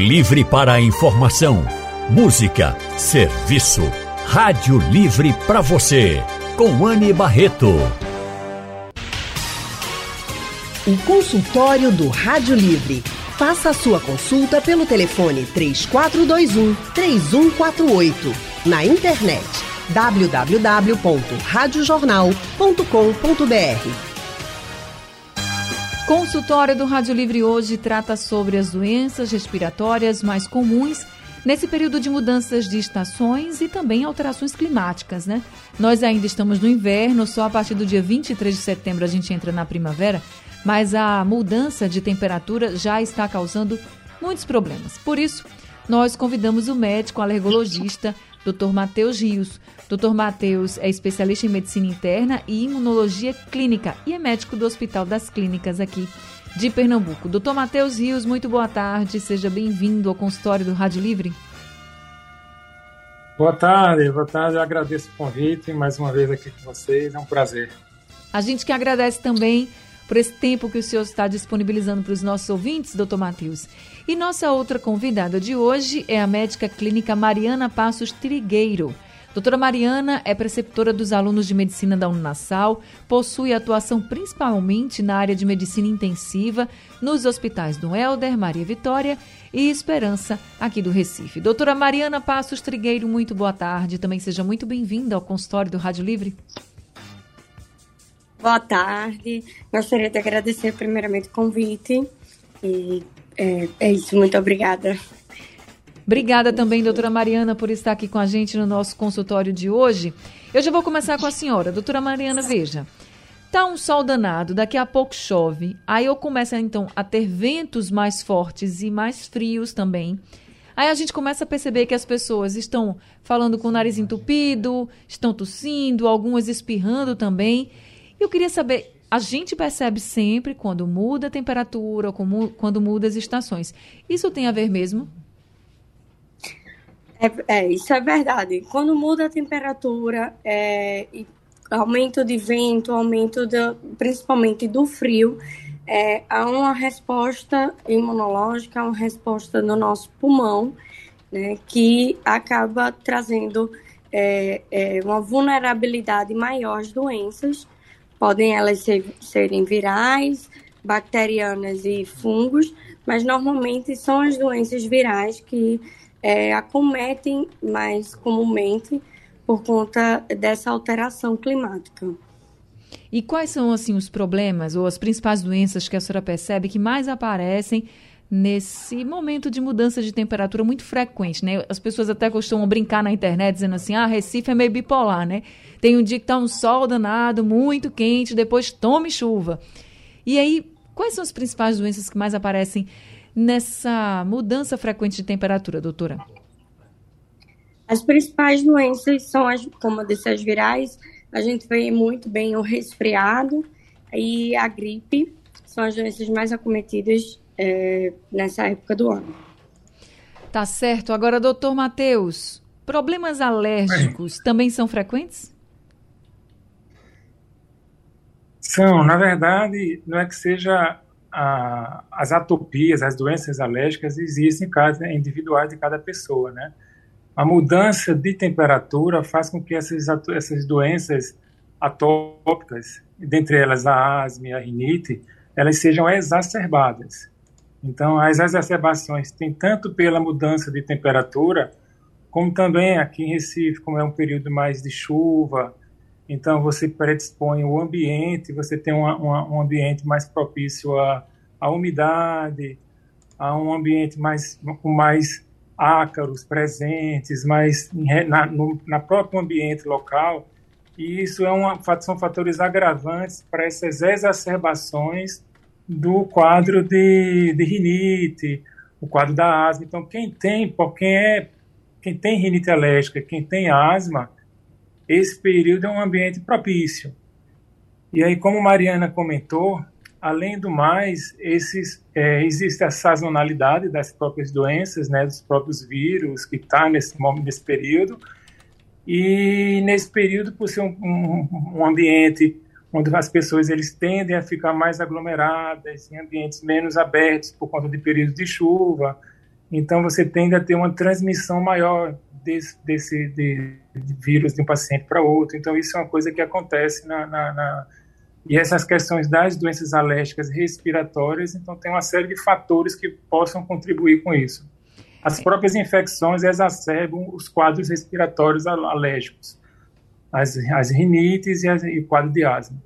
Livre para a informação, música, serviço. Rádio Livre para você, com Anne Barreto. O consultório do Rádio Livre. Faça a sua consulta pelo telefone 3421 3148. Na internet www.radiojornal.com.br. Consultório do Rádio Livre hoje trata sobre as doenças respiratórias mais comuns nesse período de mudanças de estações e também alterações climáticas, né? Nós ainda estamos no inverno, só a partir do dia 23 de setembro a gente entra na primavera, mas a mudança de temperatura já está causando muitos problemas. Por isso, nós convidamos o médico alergologista Dr. Matheus Rios. Dr. Matheus é especialista em medicina interna e imunologia clínica e é médico do Hospital das Clínicas aqui de Pernambuco. Dr. Matheus Rios, muito boa tarde, seja bem-vindo ao consultório do Rádio Livre. Boa tarde, boa tarde, eu agradeço o convite mais uma vez aqui com vocês, é um prazer. A gente que agradece também por esse tempo que o senhor está disponibilizando para os nossos ouvintes, doutor Matheus. E nossa outra convidada de hoje é a médica clínica Mariana Passos Trigueiro. Doutora Mariana é preceptora dos alunos de medicina da Unassal, possui atuação principalmente na área de medicina intensiva nos hospitais do Helder, Maria Vitória e Esperança, aqui do Recife. Doutora Mariana Passos Trigueiro, muito boa tarde. Também seja muito bem-vinda ao consultório do Rádio Livre. Boa tarde. Gostaria de agradecer primeiramente o convite. E é, é isso, muito obrigada. Obrigada também, doutora Mariana, por estar aqui com a gente no nosso consultório de hoje. Eu já vou começar com a senhora. Doutora Mariana, veja. Tá um sol danado, daqui a pouco chove. Aí eu começo então a ter ventos mais fortes e mais frios também. Aí a gente começa a perceber que as pessoas estão falando com o nariz entupido, estão tossindo, algumas espirrando também. Eu queria saber, a gente percebe sempre quando muda a temperatura, quando muda as estações. Isso tem a ver mesmo? É, é isso é verdade. Quando muda a temperatura, é, aumento de vento, aumento do, principalmente do frio, é, há uma resposta imunológica, uma resposta no nosso pulmão, né, que acaba trazendo é, é, uma vulnerabilidade maior às doenças, Podem elas ser, serem virais, bacterianas e fungos, mas normalmente são as doenças virais que é, acometem mais comumente por conta dessa alteração climática. E quais são assim os problemas ou as principais doenças que a senhora percebe que mais aparecem nesse momento de mudança de temperatura muito frequente, né? As pessoas até costumam brincar na internet dizendo assim: "Ah, Recife é meio bipolar, né? Tem um dia que tá um sol danado, muito quente, depois tome chuva". E aí, quais são as principais doenças que mais aparecem nessa mudança frequente de temperatura, doutora? As principais doenças são as, como eu disse, as virais. A gente vê muito bem o resfriado e a gripe. São as doenças mais acometidas é, nessa época do ano. Tá certo. Agora, doutor Matheus, problemas alérgicos também são frequentes? São, na verdade, não é que seja a, as atopias, as doenças alérgicas existem em cada individuais de cada pessoa, né? A mudança de temperatura faz com que essas, essas doenças atópicas, dentre elas a asma e a rinite, elas sejam exacerbadas. Então, as exacerbações têm tanto pela mudança de temperatura, como também aqui em Recife, como é um período mais de chuva, então você predispõe o ambiente, você tem uma, uma, um ambiente mais propício à, à umidade, a um ambiente mais com mais ácaros presentes, mais na, no na próprio ambiente local, e isso é uma, são fatores agravantes para essas exacerbações do quadro de, de rinite, o quadro da asma. Então, quem tem, quem é, quem tem rinite alérgica, quem tem asma, esse período é um ambiente propício. E aí, como Mariana comentou, além do mais, esses, é, existe a sazonalidade das próprias doenças, né, dos próprios vírus que está nesse, nesse período. E nesse período, por ser um, um, um ambiente onde as pessoas eles tendem a ficar mais aglomeradas em ambientes menos abertos por conta de períodos de chuva. Então, você tende a ter uma transmissão maior desse, desse de, de vírus de um paciente para outro. Então, isso é uma coisa que acontece na, na, na, E essas questões das doenças alérgicas respiratórias, então, tem uma série de fatores que possam contribuir com isso. As próprias infecções exacerbam os quadros respiratórios alérgicos, as, as rinites e, as, e o quadro de asma.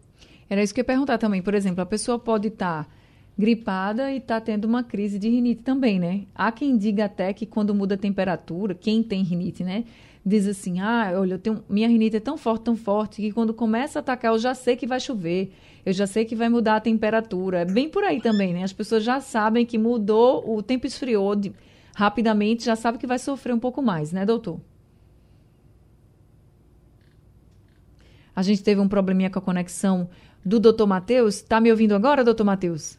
Era isso que eu ia perguntar também. Por exemplo, a pessoa pode estar. Tá gripada e está tendo uma crise de rinite também, né? Há quem diga até que quando muda a temperatura, quem tem rinite, né? Diz assim, ah, olha, eu tenho, minha rinite é tão forte, tão forte, que quando começa a atacar eu já sei que vai chover, eu já sei que vai mudar a temperatura. É bem por aí também, né? As pessoas já sabem que mudou, o tempo esfriou de, rapidamente, já sabe que vai sofrer um pouco mais, né, doutor? A gente teve um probleminha com a conexão do doutor Matheus. Está me ouvindo agora, doutor Matheus?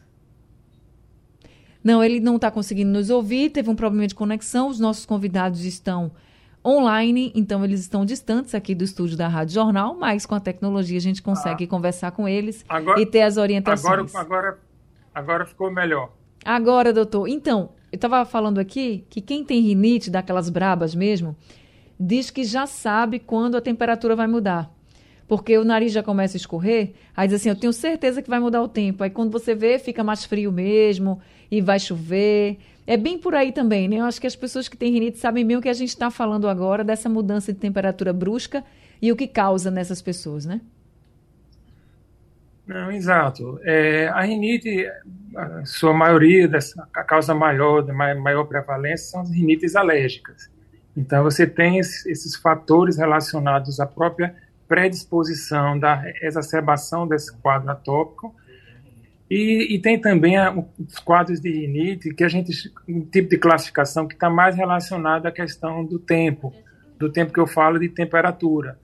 Não, ele não está conseguindo nos ouvir, teve um problema de conexão. Os nossos convidados estão online, então eles estão distantes aqui do estúdio da Rádio Jornal, mas com a tecnologia a gente consegue ah, conversar com eles agora, e ter as orientações. Agora, agora, agora ficou melhor. Agora, doutor. Então, eu estava falando aqui que quem tem rinite, daquelas brabas mesmo, diz que já sabe quando a temperatura vai mudar porque o nariz já começa a escorrer, aí diz assim, eu tenho certeza que vai mudar o tempo. Aí quando você vê, fica mais frio mesmo, e vai chover. É bem por aí também, né? Eu acho que as pessoas que têm rinite sabem bem o que a gente está falando agora, dessa mudança de temperatura brusca e o que causa nessas pessoas, né? Não, exato. É, a rinite, a sua maioria, dessa, a causa maior, de maior prevalência, são as rinites alérgicas. Então, você tem esses fatores relacionados à própria predisposição da exacerbação desse quadro atópico. E, e tem também a, os quadros de rinite, que a gente, um tipo de classificação que está mais relacionado à questão do tempo, do tempo que eu falo de temperatura.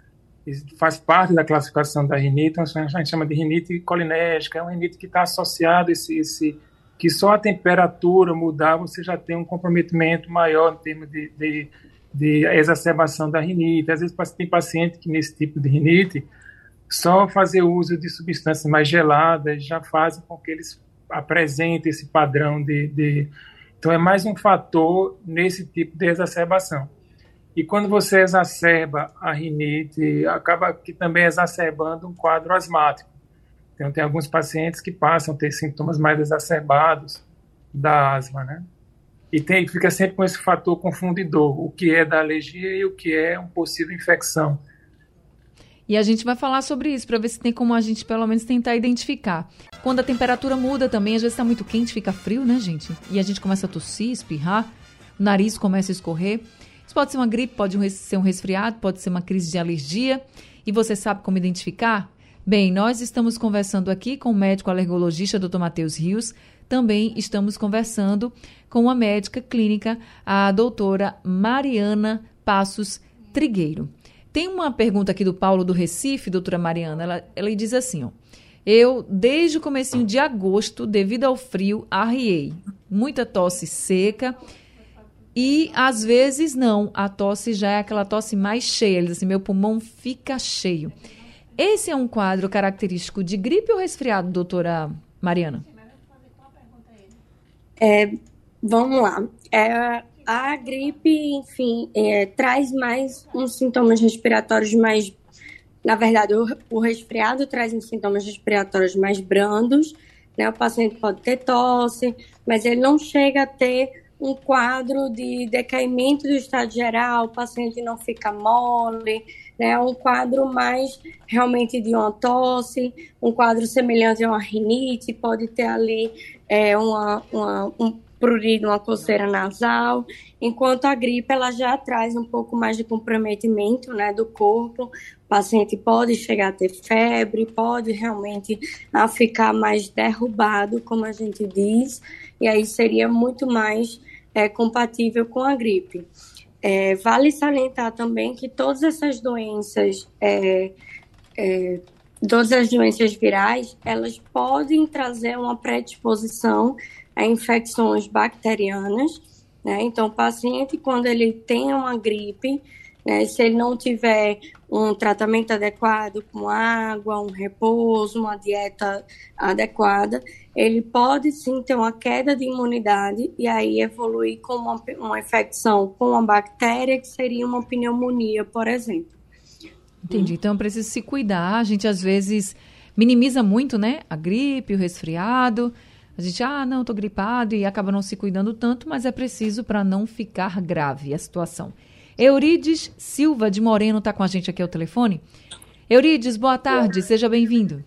Isso faz parte da classificação da rinite, então a gente chama de rinite colinérgica, é uma rinite que está associado esse, esse que só a temperatura mudar você já tem um comprometimento maior em termos de, de de exacerbação da rinite. Às vezes tem paciente que nesse tipo de rinite só fazer uso de substâncias mais geladas já fazem com que eles apresentem esse padrão de, de... Então é mais um fator nesse tipo de exacerbação. E quando você exacerba a rinite, acaba que também exacerbando um quadro asmático. Então tem alguns pacientes que passam a ter sintomas mais exacerbados da asma, né? e tem, fica sempre com esse fator confundidor, o que é da alergia e o que é uma possível infecção. E a gente vai falar sobre isso para ver se tem como a gente pelo menos tentar identificar. Quando a temperatura muda também, às vezes está muito quente, fica frio, né, gente? E a gente começa a tossir, espirrar, o nariz começa a escorrer. Isso pode ser uma gripe, pode ser um resfriado, pode ser uma crise de alergia. E você sabe como identificar? Bem, nós estamos conversando aqui com o médico alergologista Dr. Matheus Rios, também estamos conversando com a médica clínica, a doutora Mariana Passos Trigueiro. Tem uma pergunta aqui do Paulo do Recife, doutora Mariana. Ela, ela diz assim, ó. Eu, desde o comecinho de agosto, devido ao frio, arriei. Muita tosse seca e, às vezes, não. A tosse já é aquela tosse mais cheia. Ele diz assim, meu pulmão fica cheio. Esse é um quadro característico de gripe ou resfriado, doutora Mariana? É, vamos lá. É, a gripe, enfim, é, traz mais uns sintomas respiratórios mais. Na verdade, o, o resfriado traz uns sintomas respiratórios mais brandos, né? O paciente pode ter tosse, mas ele não chega a ter um quadro de decaimento do estado geral, o paciente não fica mole, né? Um quadro mais realmente de uma tosse, um quadro semelhante a uma rinite, pode ter ali é, uma, uma, um prurido, uma coceira nasal, enquanto a gripe ela já traz um pouco mais de comprometimento né, do corpo. O paciente pode chegar a ter febre, pode realmente a ficar mais derrubado, como a gente diz, e aí seria muito mais é, compatível com a gripe. É, vale salientar também que todas essas doenças é, é, todas as doenças virais, elas podem trazer uma predisposição a infecções bacterianas, né? Então, o paciente, quando ele tem uma gripe, né? Se ele não tiver um tratamento adequado com água, um repouso, uma dieta adequada, ele pode sim ter uma queda de imunidade e aí evoluir com uma, uma infecção com uma bactéria que seria uma pneumonia, por exemplo. Entendi. Então precisa se cuidar. A gente às vezes minimiza muito, né? A gripe, o resfriado. A gente, ah, não, estou gripado e acaba não se cuidando tanto, mas é preciso para não ficar grave a situação. Eurides Silva de Moreno está com a gente aqui ao telefone. Eurides, boa tarde, seja bem-vindo.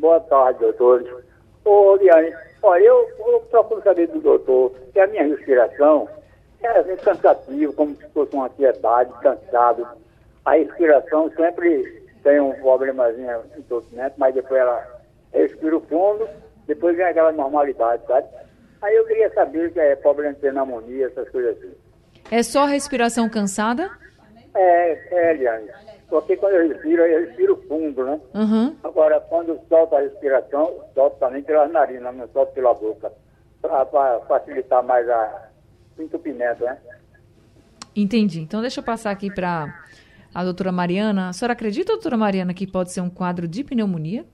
Boa tarde, doutor. Ô, Liane, olha, eu, eu procuro saber do doutor que a minha respiração é assim, cansativa, como se fosse uma ansiedade, cansado. A respiração sempre tem um problemazinho em entupimento, mas depois ela respira fundo, depois vem aquela normalidade, sabe? Aí eu queria saber o que é problema de pneumonia, essas coisas assim. É só respiração cansada? É, é, Eliane. Porque quando eu respiro, eu respiro fundo, né? Uhum. Agora, quando solta a respiração, solto também pela narina, não solto pela boca. Para facilitar mais a, entupimento, né? Entendi. Então, deixa eu passar aqui para a doutora Mariana. A senhora acredita, doutora Mariana, que pode ser um quadro de pneumonia?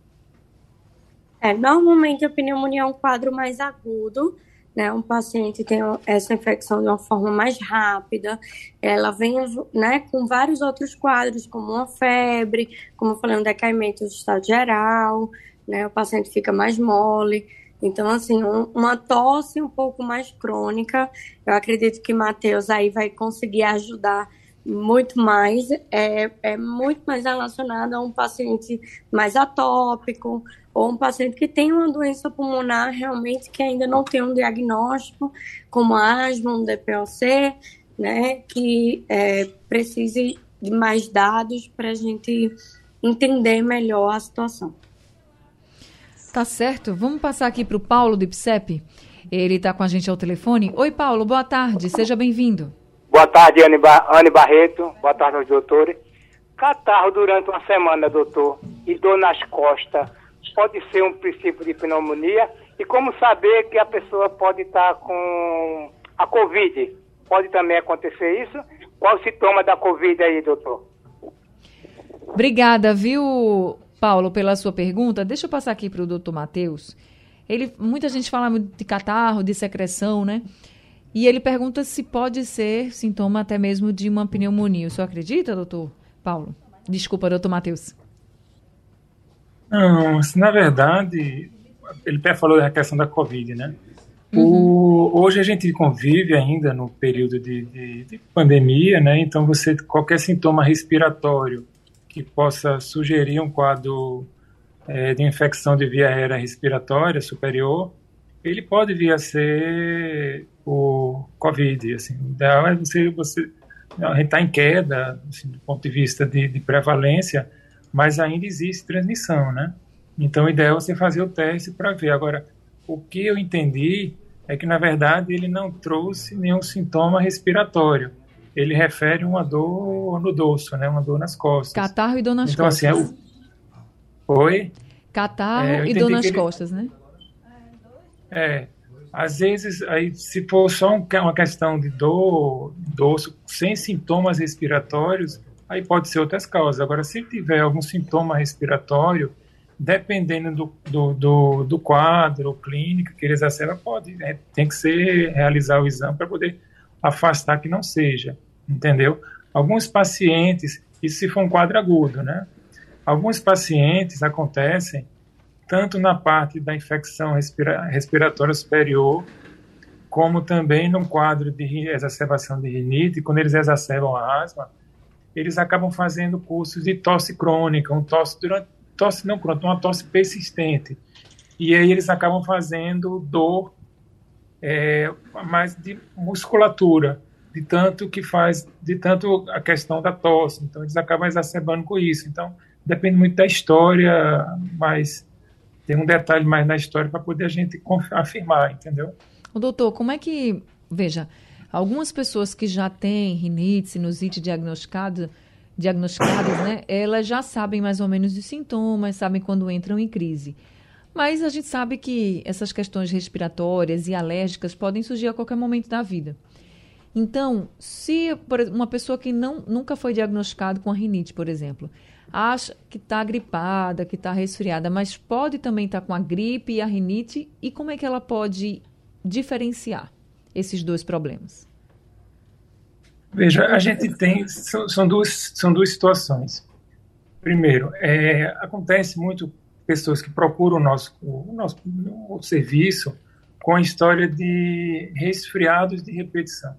É, normalmente a pneumonia é um quadro mais agudo, né, um paciente tem essa infecção de uma forma mais rápida, ela vem né, com vários outros quadros, como uma febre, como eu falei, um decaimento do estado geral, né, o paciente fica mais mole. Então, assim, um, uma tosse um pouco mais crônica, eu acredito que Matheus aí vai conseguir ajudar muito mais, é, é muito mais relacionado a um paciente mais atópico, ou um paciente que tem uma doença pulmonar realmente que ainda não tem um diagnóstico, como asma, um DPOC, né, que é, precise de mais dados para a gente entender melhor a situação. Tá certo. Vamos passar aqui para o Paulo do IPSEP. Ele está com a gente ao telefone. Oi, Paulo, boa tarde, seja bem-vindo. Boa tarde, Anne, ba Anne Barreto. Boa tarde aos doutores. Catarro durante uma semana, doutor, e dor nas costas pode ser um princípio de pneumonia e como saber que a pessoa pode estar com a Covid. Pode também acontecer isso? Qual o sintoma da Covid aí, doutor? Obrigada, viu, Paulo, pela sua pergunta. Deixa eu passar aqui para o doutor Matheus. Ele, muita gente fala de catarro, de secreção, né? E ele pergunta se pode ser sintoma até mesmo de uma pneumonia. O senhor acredita, doutor Paulo? Desculpa, doutor Matheus. Não, na verdade, ele até falou da questão da Covid, né? Uhum. O, hoje a gente convive ainda no período de, de, de, pandemia, né? Então você qualquer sintoma respiratório que possa sugerir um quadro é, de infecção de via aérea respiratória superior, ele pode vir a ser o COVID. Assim, o ideal é você, você a gente está em queda assim, do ponto de vista de, de prevalência mas ainda existe transmissão, né? Então, o ideal é você fazer o teste para ver. Agora, o que eu entendi é que, na verdade, ele não trouxe nenhum sintoma respiratório. Ele refere uma dor no dorso, né? Uma dor nas costas. Catarro e dor nas então, costas. Então, assim, é o... Oi? Catarro é, e dor nas ele... costas, né? É. Às vezes, aí, se for só um, uma questão de dor, dorso, sem sintomas respiratórios, aí pode ser outras causas. Agora, se tiver algum sintoma respiratório, dependendo do, do, do, do quadro clínico que ele exacerba, pode, né? tem que ser realizar o exame para poder afastar que não seja, entendeu? Alguns pacientes, isso se for um quadro agudo, né? Alguns pacientes acontecem tanto na parte da infecção respira respiratória superior, como também no quadro de exacerbação de rinite, quando eles exacerbam a asma, eles acabam fazendo cursos de tosse crônica, um tosse durante tosse não crônica, uma tosse persistente. E aí eles acabam fazendo dor é, mais de musculatura, de tanto que faz, de tanto a questão da tosse. Então eles acabam exacerbando com isso. Então depende muito da história, mas tem um detalhe mais na história para poder a gente afirmar, entendeu? O doutor, como é que, veja, Algumas pessoas que já têm rinite, sinusite diagnosticada, diagnosticadas, né, elas já sabem mais ou menos os sintomas, sabem quando entram em crise. Mas a gente sabe que essas questões respiratórias e alérgicas podem surgir a qualquer momento da vida. Então, se uma pessoa que não, nunca foi diagnosticada com a rinite, por exemplo, acha que está gripada, que está resfriada, mas pode também estar tá com a gripe e a rinite, e como é que ela pode diferenciar esses dois problemas? Veja, a gente tem são, são duas são duas situações. Primeiro, é, acontece muito pessoas que procuram o nosso o nosso o serviço com a história de resfriados de repetição.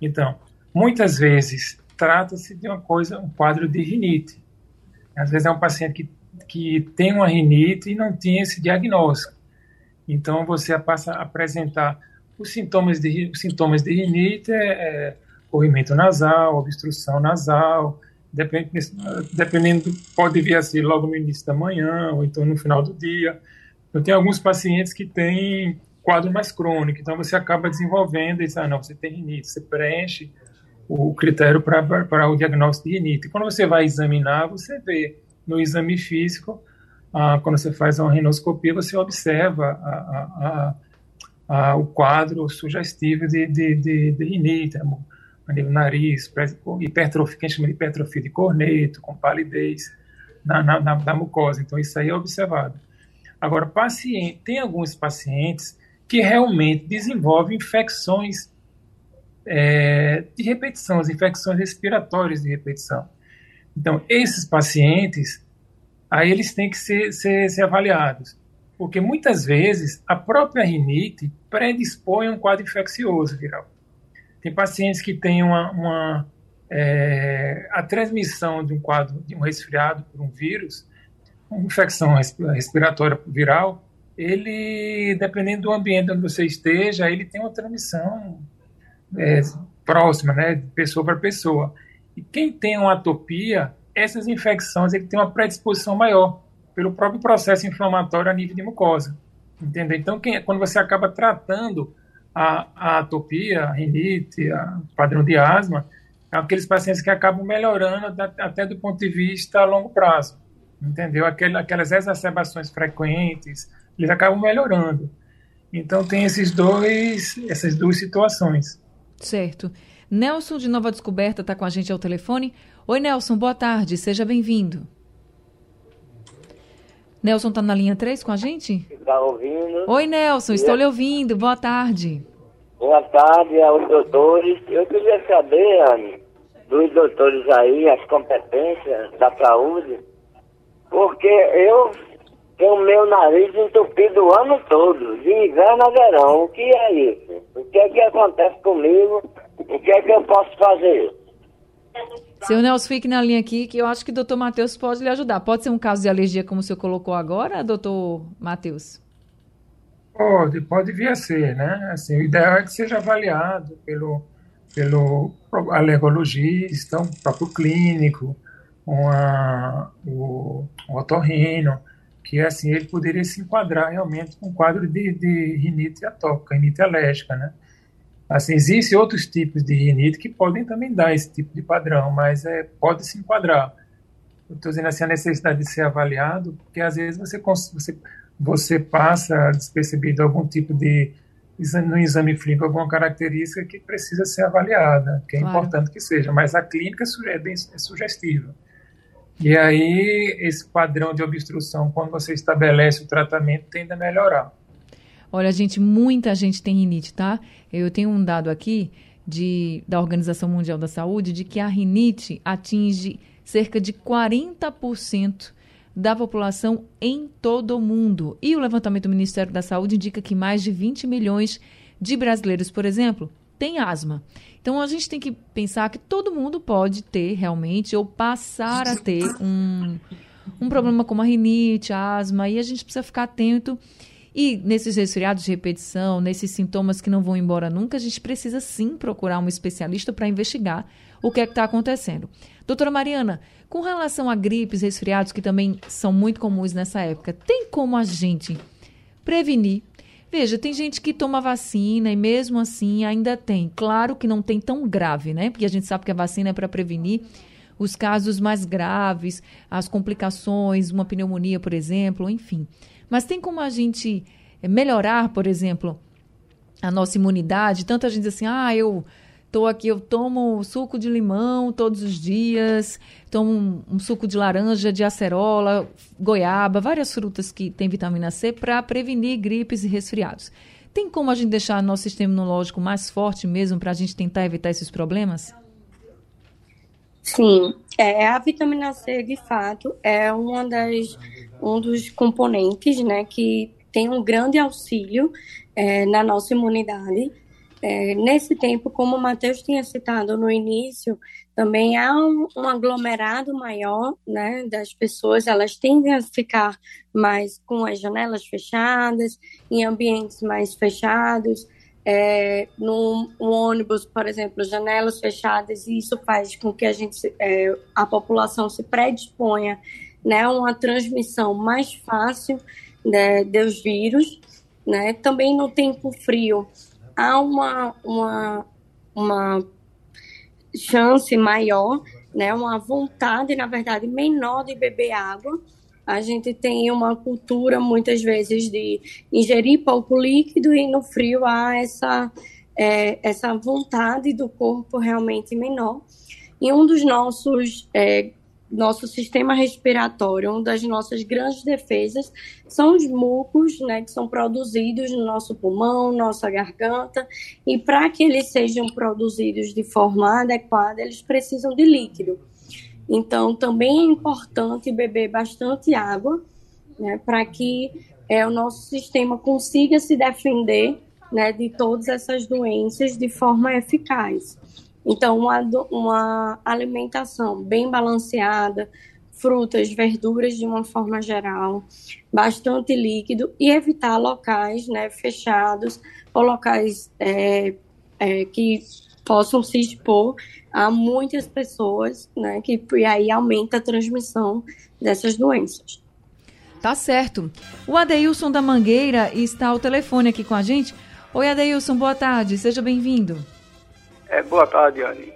Então, muitas vezes trata-se de uma coisa, um quadro de rinite. Às vezes é um paciente que, que tem uma rinite e não tinha esse diagnóstico. Então, você passa a apresentar os sintomas de, os sintomas de rinite, é, é corrimento nasal, obstrução nasal, dependendo, pode vir assim logo no início da manhã ou então no final do dia. Eu tenho alguns pacientes que têm quadro mais crônico, então você acaba desenvolvendo e diz, ah, não, você tem rinite, você preenche o critério para o diagnóstico de rinite. Quando você vai examinar, você vê no exame físico, ah, quando você faz uma rinoscopia, você observa a, a, a, o quadro sugestivo de, de, de, de rinite, a nível nariz, hipertrofia, que a gente chama de hipertrofia de corneto, com palidez na, na, na, na mucosa. Então, isso aí é observado. Agora, paciente, tem alguns pacientes que realmente desenvolvem infecções é, de repetição, as infecções respiratórias de repetição. Então, esses pacientes, aí eles têm que ser, ser, ser avaliados, porque muitas vezes a própria rinite predispõe a um quadro infeccioso viral. Tem pacientes que têm uma, uma é, a transmissão de um quadro de um resfriado por um vírus, uma infecção respiratória viral, ele, dependendo do ambiente onde você esteja, ele tem uma transmissão é, próxima, né, pessoa para pessoa. E quem tem uma atopia, essas infecções ele tem uma predisposição maior pelo próprio processo inflamatório a nível de mucosa, entendeu? Então, quem, quando você acaba tratando a, a atopia, a rinite, a padrão de asma, é aqueles pacientes que acabam melhorando até do ponto de vista a longo prazo, entendeu? aquelas exacerbações frequentes, eles acabam melhorando. Então tem esses dois, essas duas situações. Certo. Nelson de Nova Descoberta está com a gente ao telefone. Oi, Nelson, boa tarde, seja bem-vindo. Nelson está na linha 3 com a gente? Está ouvindo. Oi, Nelson, estou lhe ouvindo. Boa tarde. Boa tarde aos doutores. Eu queria saber, Anne, dos doutores aí, as competências da saúde, porque eu tenho meu nariz entupido o ano todo, de inverno a verão. O que é isso? O que é que acontece comigo? O que é que eu posso fazer? Seu Nelson, fique na linha aqui, que eu acho que o doutor Matheus pode lhe ajudar. Pode ser um caso de alergia como o senhor colocou agora, doutor Matheus? Pode, pode vir a ser, né? Assim, o ideal é que seja avaliado pelo, pelo alergologista, um próprio clínico, uma, o, o otorrino, que assim ele poderia se enquadrar realmente com um quadro de, de rinite atópica, rinite alérgica, né? Assim, existem outros tipos de rinite que podem também dar esse tipo de padrão, mas é, pode se enquadrar. Eu estou dizendo assim, a necessidade de ser avaliado, porque às vezes você, você, você passa despercebido algum tipo de, no exame clínico, alguma característica que precisa ser avaliada, que é claro. importante que seja, mas a clínica é bem é sugestiva. E aí, esse padrão de obstrução, quando você estabelece o tratamento, tende a melhorar. Olha, gente, muita gente tem rinite, tá? Eu tenho um dado aqui de, da Organização Mundial da Saúde de que a rinite atinge cerca de 40% da população em todo o mundo. E o levantamento do Ministério da Saúde indica que mais de 20 milhões de brasileiros, por exemplo, têm asma. Então a gente tem que pensar que todo mundo pode ter realmente ou passar a ter um, um problema como a rinite, a asma, e a gente precisa ficar atento. E nesses resfriados de repetição, nesses sintomas que não vão embora nunca, a gente precisa sim procurar um especialista para investigar o que é que está acontecendo. Doutora Mariana, com relação a gripes, resfriados, que também são muito comuns nessa época, tem como a gente prevenir Veja, tem gente que toma vacina e mesmo assim ainda tem. Claro que não tem tão grave, né? Porque a gente sabe que a vacina é para prevenir os casos mais graves, as complicações, uma pneumonia, por exemplo, enfim. Mas tem como a gente melhorar, por exemplo, a nossa imunidade? Tanta gente diz assim: ah, eu Tô aqui, eu tomo suco de limão todos os dias, tomo um, um suco de laranja, de acerola, goiaba, várias frutas que têm vitamina C para prevenir gripes e resfriados. Tem como a gente deixar nosso sistema imunológico mais forte mesmo para a gente tentar evitar esses problemas? Sim, é, a vitamina C, de fato, é uma das, um dos componentes né, que tem um grande auxílio é, na nossa imunidade. É, nesse tempo, como o Matheus tinha citado no início, também há um, um, aglomerado maior né, das pessoas, elas tendem a ficar mais com as janelas fechadas, em ambientes mais fechados, é, no, ônibus, por exemplo, janelas fechadas, e isso faz com que a gente, é, a população se predisponha né, a uma transmissão mais fácil né, dos vírus. Né? Também no tempo frio, há uma, uma, uma chance maior, né, uma vontade, na verdade, menor de beber água. A gente tem uma cultura, muitas vezes, de ingerir pouco líquido e no frio há essa, é, essa vontade do corpo realmente menor. E um dos nossos é, nosso sistema respiratório, uma das nossas grandes defesas são os mucos, né, que são produzidos no nosso pulmão, nossa garganta, e para que eles sejam produzidos de forma adequada, eles precisam de líquido. Então, também é importante beber bastante água, né, para que é, o nosso sistema consiga se defender né, de todas essas doenças de forma eficaz. Então, uma, uma alimentação bem balanceada, frutas, verduras de uma forma geral, bastante líquido e evitar locais né, fechados ou locais é, é, que possam se expor a muitas pessoas, né, que e aí aumenta a transmissão dessas doenças. Tá certo. O Adeilson da Mangueira está ao telefone aqui com a gente. Oi, Adeilson, boa tarde, seja bem-vindo. É, boa tarde, Anne.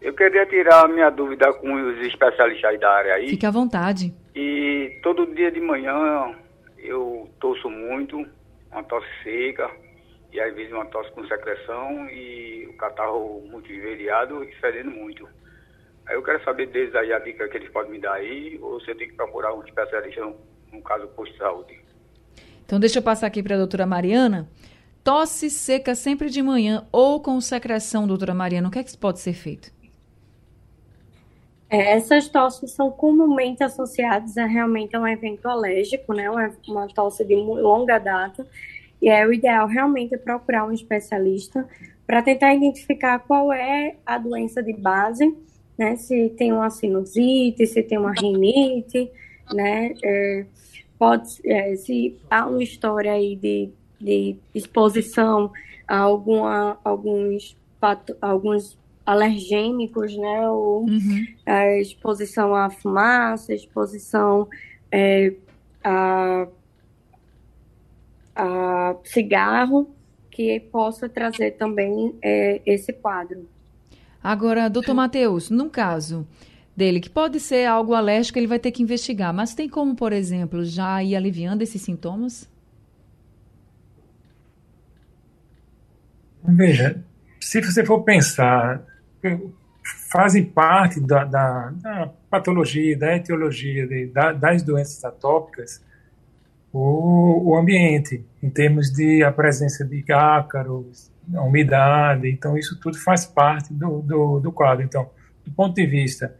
Eu queria tirar a minha dúvida com os especialistas da área aí. Fique à vontade. E todo dia de manhã eu torço muito, uma tosse seca, e às vezes uma tosse com secreção e o catarro muito enveriado e fedendo muito. Aí eu quero saber deles aí a dica que eles podem me dar aí, ou você tem que procurar um especialista, no, no caso, posto de saúde. Então deixa eu passar aqui para a doutora Mariana. Tosse seca sempre de manhã ou com secreção, doutora Mariana, o que é que pode ser feito? É, essas tosses são comumente associadas a realmente a um evento alérgico, né? Uma, tosse de longa data. E é o ideal realmente procurar um especialista para tentar identificar qual é a doença de base, né? Se tem uma sinusite, se tem uma rinite, né? É, pode, é, se há uma história aí de de exposição a alguma, alguns, alguns alergênicos, né? Ou uhum. a exposição à fumaça, exposição é, a, a cigarro, que possa trazer também é, esse quadro. Agora, doutor Matheus, no caso dele, que pode ser algo alérgico, ele vai ter que investigar, mas tem como, por exemplo, já ir aliviando esses sintomas? Veja, se você for pensar, fazem parte da, da, da patologia, da etiologia de, da, das doenças atópicas o, o, ambiente, em termos de a presença de ácaros, a umidade, então isso tudo faz parte do, do, do quadro. Então, do ponto de vista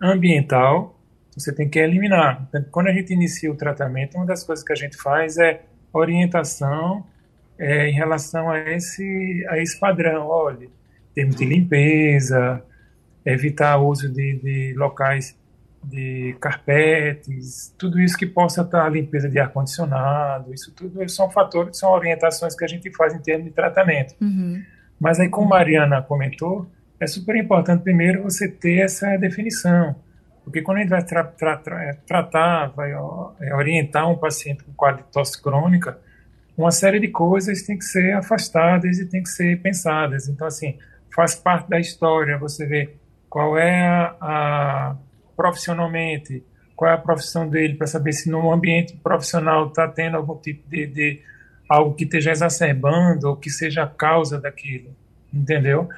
ambiental, você tem que eliminar. Quando a gente inicia o tratamento, uma das coisas que a gente faz é orientação é, em relação a esse, a esse padrão. Olha, termos de limpeza, evitar o uso de, de locais de carpetes, tudo isso que possa estar limpeza de ar-condicionado, isso tudo são fatores, são orientações que a gente faz em termos de tratamento. Uhum. Mas aí, como a Mariana comentou, é super importante primeiro você ter essa definição, porque quando a gente vai tra tra tra tratar, vai é, orientar um paciente com quadro de tosse crônica, uma série de coisas tem que ser afastadas e tem que ser pensadas. Então, assim, faz parte da história você vê qual é a, a profissionalmente, qual é a profissão dele, para saber se no ambiente profissional está tendo algum tipo de, de, algo que esteja exacerbando ou que seja a causa daquilo, entendeu?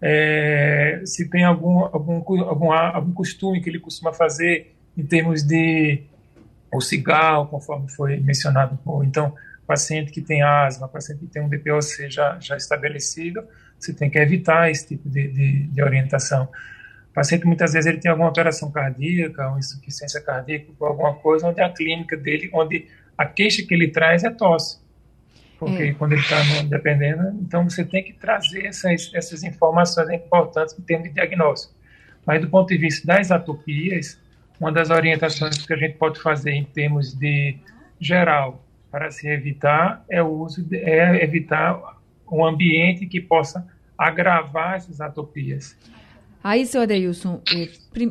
é, se tem algum, algum, algum, algum costume que ele costuma fazer em termos de o cigarro, conforme foi mencionado, ou então paciente que tem asma, paciente que tem um DPOC já, já estabelecido, você tem que evitar esse tipo de, de, de orientação. O paciente muitas vezes ele tem alguma operação cardíaca, uma insuficiência cardíaca, alguma coisa onde a clínica dele, onde a queixa que ele traz é tosse. Porque é. quando ele está dependendo, então você tem que trazer essas, essas informações importantes em termos de diagnóstico. Mas do ponto de vista das atopias, uma das orientações que a gente pode fazer em termos de geral para se evitar é o uso de, é evitar um ambiente que possa agravar essas atopias. Aí, seu Adeilson, é,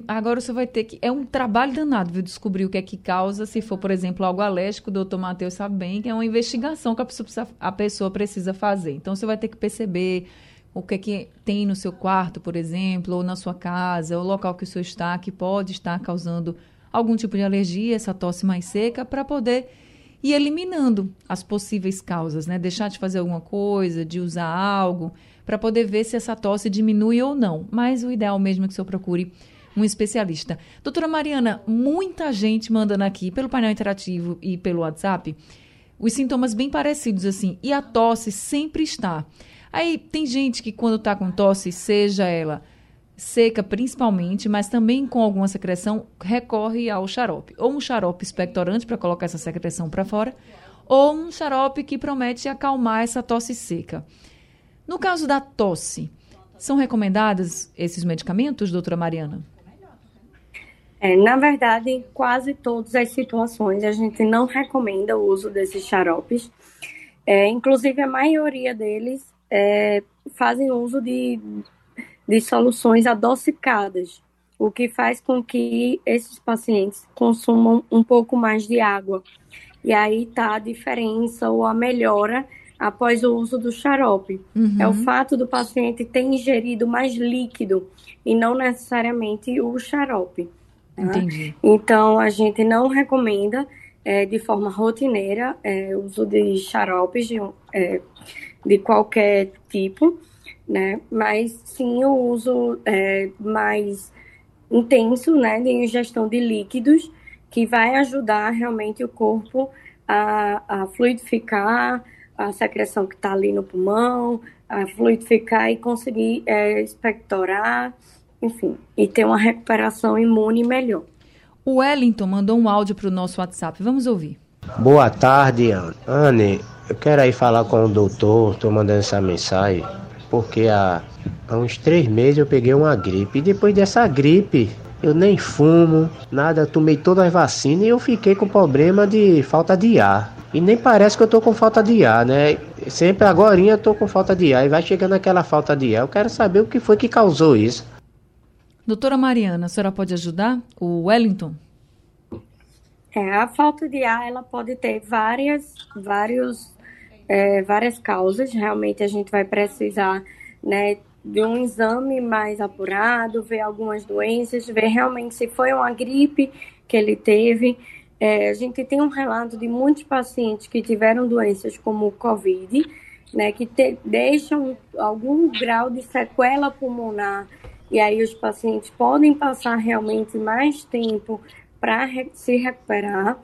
agora você vai ter que. É um trabalho danado, viu? Descobrir o que é que causa. Se for, por exemplo, algo alérgico, o doutor Matheus sabe bem que é uma investigação que a pessoa, precisa, a pessoa precisa fazer. Então, você vai ter que perceber o que é que tem no seu quarto, por exemplo, ou na sua casa, o local que o senhor está, que pode estar causando algum tipo de alergia, essa tosse mais seca, para poder ir eliminando as possíveis causas, né? Deixar de fazer alguma coisa, de usar algo para poder ver se essa tosse diminui ou não. Mas o ideal mesmo é que o senhor procure um especialista. Doutora Mariana, muita gente mandando aqui pelo painel interativo e pelo WhatsApp os sintomas bem parecidos assim, e a tosse sempre está. Aí tem gente que quando está com tosse, seja ela seca principalmente, mas também com alguma secreção, recorre ao xarope. Ou um xarope expectorante para colocar essa secreção para fora, ou um xarope que promete acalmar essa tosse seca. No caso da tosse, são recomendados esses medicamentos, doutora Mariana? É, na verdade, em quase todas as situações, a gente não recomenda o uso desses xaropes. É, inclusive, a maioria deles é, fazem uso de, de soluções adocicadas, o que faz com que esses pacientes consumam um pouco mais de água. E aí está a diferença ou a melhora após o uso do xarope. Uhum. É o fato do paciente ter ingerido mais líquido e não necessariamente o xarope. Tá? Entendi. Então, a gente não recomenda é, de forma rotineira é, o uso de xaropes de, é, de qualquer tipo, né? Mas sim o uso é, mais intenso, né, de ingestão de líquidos, que vai ajudar realmente o corpo a, a fluidificar, a secreção que está ali no pulmão, a fluidificar e conseguir é, expectorar, enfim, e ter uma recuperação imune melhor. O Wellington mandou um áudio para o nosso WhatsApp. Vamos ouvir. Boa tarde, Anne. Eu quero aí falar com o doutor, estou mandando essa mensagem, porque há, há uns três meses eu peguei uma gripe. E depois dessa gripe, eu nem fumo, nada, tomei todas as vacinas e eu fiquei com problema de falta de ar. E nem parece que eu tô com falta de ar, né? Sempre agora eu tô com falta de ar e vai chegando aquela falta de ar. Eu quero saber o que foi que causou isso. Doutora Mariana, a senhora pode ajudar o Wellington? É, a falta de ar ela pode ter várias, vários, é, várias causas. Realmente a gente vai precisar né, de um exame mais apurado, ver algumas doenças, ver realmente se foi uma gripe que ele teve. É, a gente tem um relato de muitos pacientes que tiveram doenças como o Covid, né, que te, deixam algum grau de sequela pulmonar, e aí os pacientes podem passar realmente mais tempo para re se recuperar,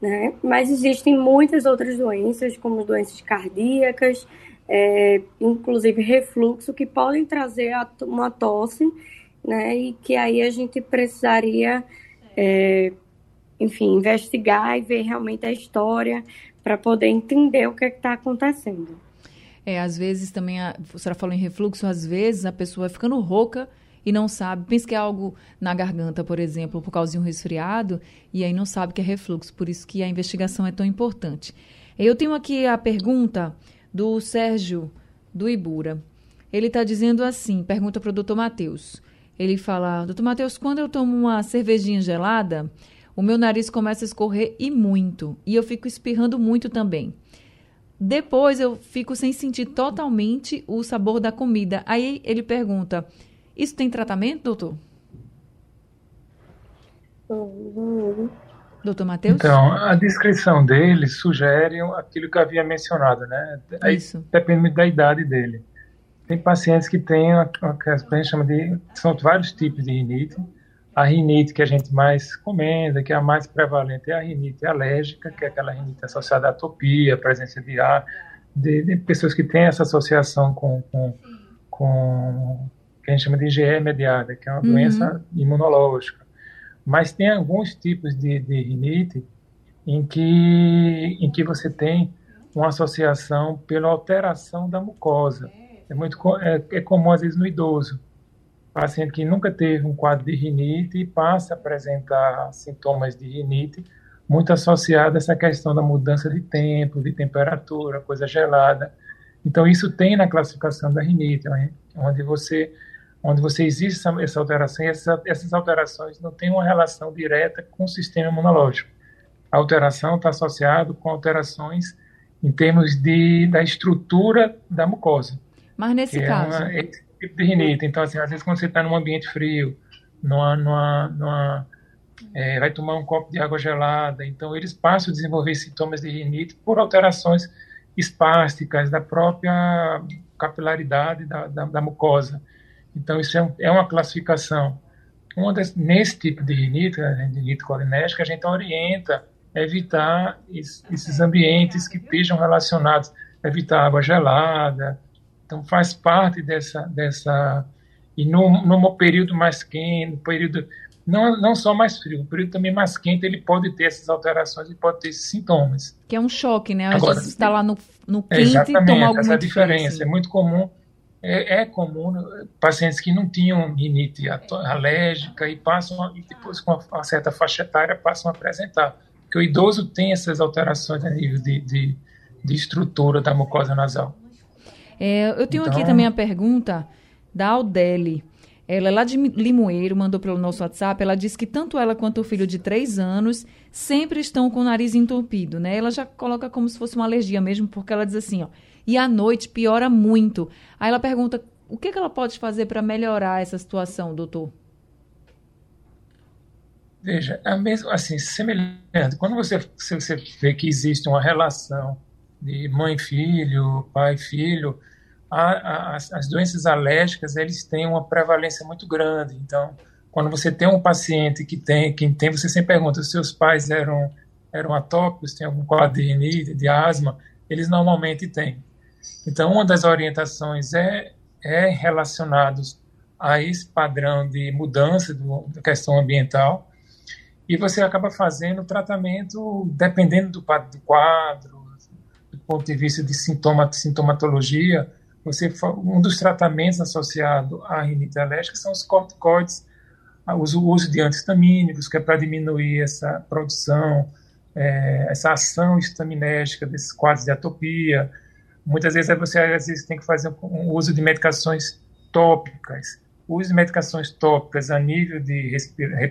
né? Mas existem muitas outras doenças, como doenças cardíacas, é, inclusive refluxo, que podem trazer uma tosse, né? E que aí a gente precisaria é, enfim, investigar e ver realmente a história para poder entender o que é está acontecendo. É, às vezes também, a, a senhora falou em refluxo, às vezes a pessoa vai ficando rouca e não sabe, pensa que é algo na garganta, por exemplo, por causa de um resfriado, e aí não sabe que é refluxo, por isso que a investigação é tão importante. Eu tenho aqui a pergunta do Sérgio do Ibura. Ele está dizendo assim, pergunta para o doutor Matheus. Ele fala, doutor Matheus, quando eu tomo uma cervejinha gelada, o meu nariz começa a escorrer e muito. E eu fico espirrando muito também. Depois eu fico sem sentir totalmente o sabor da comida. Aí ele pergunta: Isso tem tratamento, doutor? Doutor Matheus? Então, a descrição dele sugere aquilo que eu havia mencionado, né? Isso. Depende da idade dele. tem pacientes que têm o que a gente chama de. São vários tipos de rinite. A rinite que a gente mais comenda, que é a mais prevalente, é a rinite alérgica, que é aquela rinite associada à atopia, presença de ar, de, de pessoas que têm essa associação com, com, com que a gente chama de IgE mediada, que é uma uhum. doença imunológica. Mas tem alguns tipos de, de rinite em que, em que você tem uma associação pela alteração da mucosa. É muito é, é comum às vezes no idoso, paciente que nunca teve um quadro de rinite e passa a apresentar sintomas de rinite, muito associado a essa questão da mudança de tempo, de temperatura, coisa gelada. Então isso tem na classificação da rinite, né? onde você onde você existe essa, essa alteração e essa, essas alterações não têm uma relação direta com o sistema imunológico. A alteração está associada com alterações em termos de, da estrutura da mucosa. Mas nesse caso. É esse tipo de rinite. Então, assim, às vezes quando você está num ambiente frio, numa, numa, numa é, vai tomar um copo de água gelada, então eles passam a desenvolver sintomas de rinite por alterações espásticas da própria capilaridade da, da, da mucosa. Então, isso é, um, é uma classificação. Uma das, nesse tipo de rinite, a rinite colinética, a gente orienta evitar esses ambientes que estejam relacionados, evitar água gelada. Então, faz parte dessa. dessa e no, no período mais quente, no período. Não, não só mais frio, no período também mais quente, ele pode ter essas alterações e pode ter esses sintomas. Que é um choque, né? Às vezes está lá no, no quente e toma algo essa muito diferença. Frio, é muito comum é, é, comum pacientes que não tinham rinite alérgica e passam, e depois com uma certa faixa etária, passam a apresentar que o idoso tem essas alterações a nível de, de, de estrutura da mucosa nasal. É, eu tenho então, aqui também a pergunta da Aldeli. Ela é lá de Limoeiro, mandou pelo nosso WhatsApp. Ela disse que tanto ela quanto o filho de três anos sempre estão com o nariz entupido, né? Ela já coloca como se fosse uma alergia mesmo, porque ela diz assim, ó. E à noite piora muito. Aí ela pergunta o que, que ela pode fazer para melhorar essa situação, doutor? Veja, é mesmo assim, semelhante. Quando você, você vê que existe uma relação de mãe-filho, pai-filho, as, as doenças alérgicas eles têm uma prevalência muito grande. Então, quando você tem um paciente que tem, quem tem, você sempre pergunta: se seus pais eram eram atópicos, tem algum quadro de de asma? Eles normalmente têm. Então, uma das orientações é é relacionados a esse padrão de mudança do, da questão ambiental e você acaba fazendo tratamento dependendo do, do quadro, do ponto de vista de sintoma, sintomatologia. Você, um dos tratamentos associado à rinite alérgica são os corticoides, o uso de antihistamínicos, que é para diminuir essa produção, é, essa ação histaminérgica desses quadros de atopia. Muitas vezes você às vezes tem que fazer um uso de medicações tópicas. O uso de medicações tópicas a nível de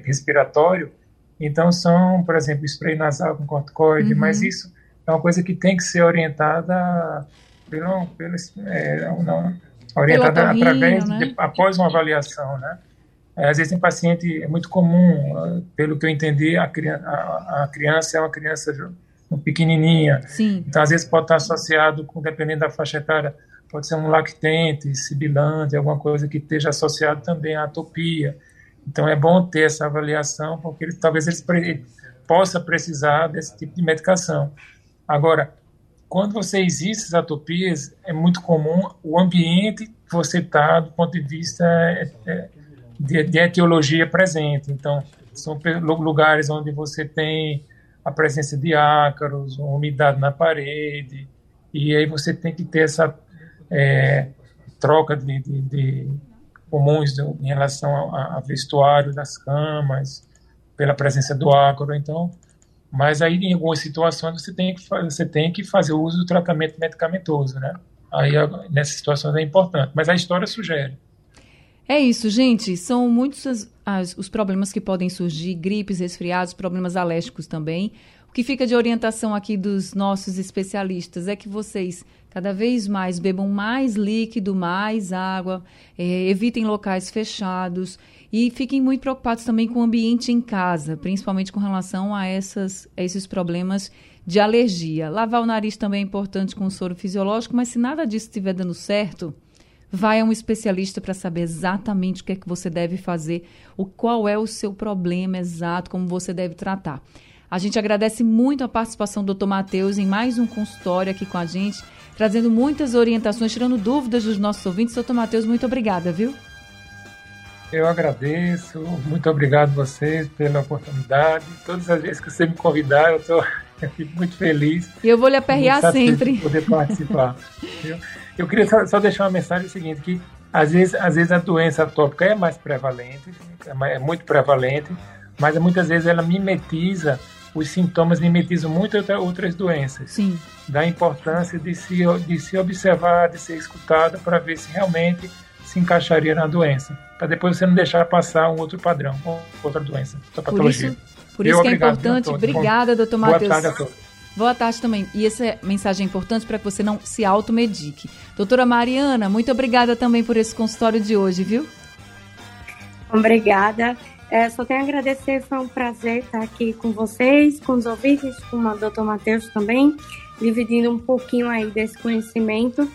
respiratório então, são, por exemplo, spray nasal com corticoide, uhum. mas isso é uma coisa que tem que ser orientada pelo, pelo é, não, orientada através né? de, após uma avaliação, né? É, às vezes em paciente é muito comum, pelo que eu entendi, a criança, a, a criança é uma criança pequenininha. Sim. Então às vezes pode estar associado com, dependendo da faixa etária, pode ser um lactente, sibilante, alguma coisa que esteja associado também à atopia. Então é bom ter essa avaliação, porque ele, talvez ele pre possa precisar desse tipo de medicação. Agora, quando você existe as atopias, é muito comum o ambiente que você está do ponto de vista é, é, de, de etiologia presente. Então, são lugares onde você tem a presença de ácaros, umidade na parede, e aí você tem que ter essa é, troca de, de, de comuns em relação ao vestuário das camas, pela presença do ácaro, então, mas aí em algumas situações você tem que você tem que fazer uso do tratamento medicamentoso, né? Aí nessas situações é importante, mas a história sugere. É isso, gente. São muitos as, os problemas que podem surgir: gripes, resfriados, problemas alérgicos também. O que fica de orientação aqui dos nossos especialistas é que vocês cada vez mais bebam mais líquido, mais água, é, evitem locais fechados e fiquem muito preocupados também com o ambiente em casa, principalmente com relação a, essas, a esses problemas de alergia. Lavar o nariz também é importante com o soro fisiológico, mas se nada disso estiver dando certo, vai a um especialista para saber exatamente o que é que você deve fazer, o qual é o seu problema exato, como você deve tratar. A gente agradece muito a participação do Dr. Matheus em mais um consultório aqui com a gente, trazendo muitas orientações, tirando dúvidas dos nossos ouvintes. Doutor Matheus, muito obrigada, viu? Eu agradeço, muito obrigado a vocês pela oportunidade. Todas as vezes que você me convidar, eu, tô, eu fico muito feliz. E eu vou lhe aperrear sempre. De poder participar. eu, eu queria só, só, deixar uma mensagem seguinte, que às vezes, às vezes a doença atópica é mais prevalente, é, é muito prevalente, mas muitas vezes ela mimetiza, os sintomas mimetizam muito outras doenças. Sim. Da importância de se, de se observar, de ser escutado para ver se realmente se encaixaria na doença, para depois você não deixar passar um outro padrão, outra doença, outra patologia. Por isso, por isso que é importante. Obrigada, doutor Matheus. Boa tarde a todos. Boa tarde também. E essa mensagem é importante para que você não se automedique. Doutora Mariana, muito obrigada também por esse consultório de hoje, viu? Obrigada. É, só tenho a agradecer, foi um prazer estar aqui com vocês, com os ouvintes, com o doutor Matheus também, dividindo um pouquinho aí desse conhecimento.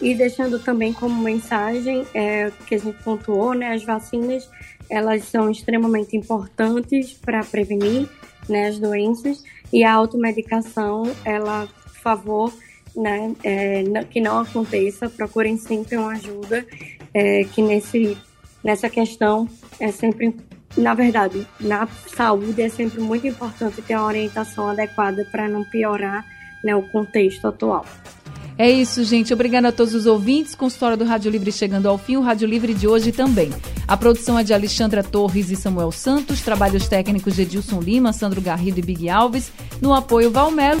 E deixando também como mensagem é, que a gente pontuou, né, as vacinas elas são extremamente importantes para prevenir né, as doenças e a automedicação, ela, por favor, né, é, que não aconteça, procurem sempre uma ajuda, é, que nesse, nessa questão é sempre, na verdade, na saúde é sempre muito importante ter uma orientação adequada para não piorar né, o contexto atual. É isso, gente. Obrigada a todos os ouvintes. História do Rádio Livre chegando ao fim, o Rádio Livre de hoje também. A produção é de Alexandra Torres e Samuel Santos, trabalhos técnicos de Edilson Lima, Sandro Garrido e Big Alves, no apoio Valmelo.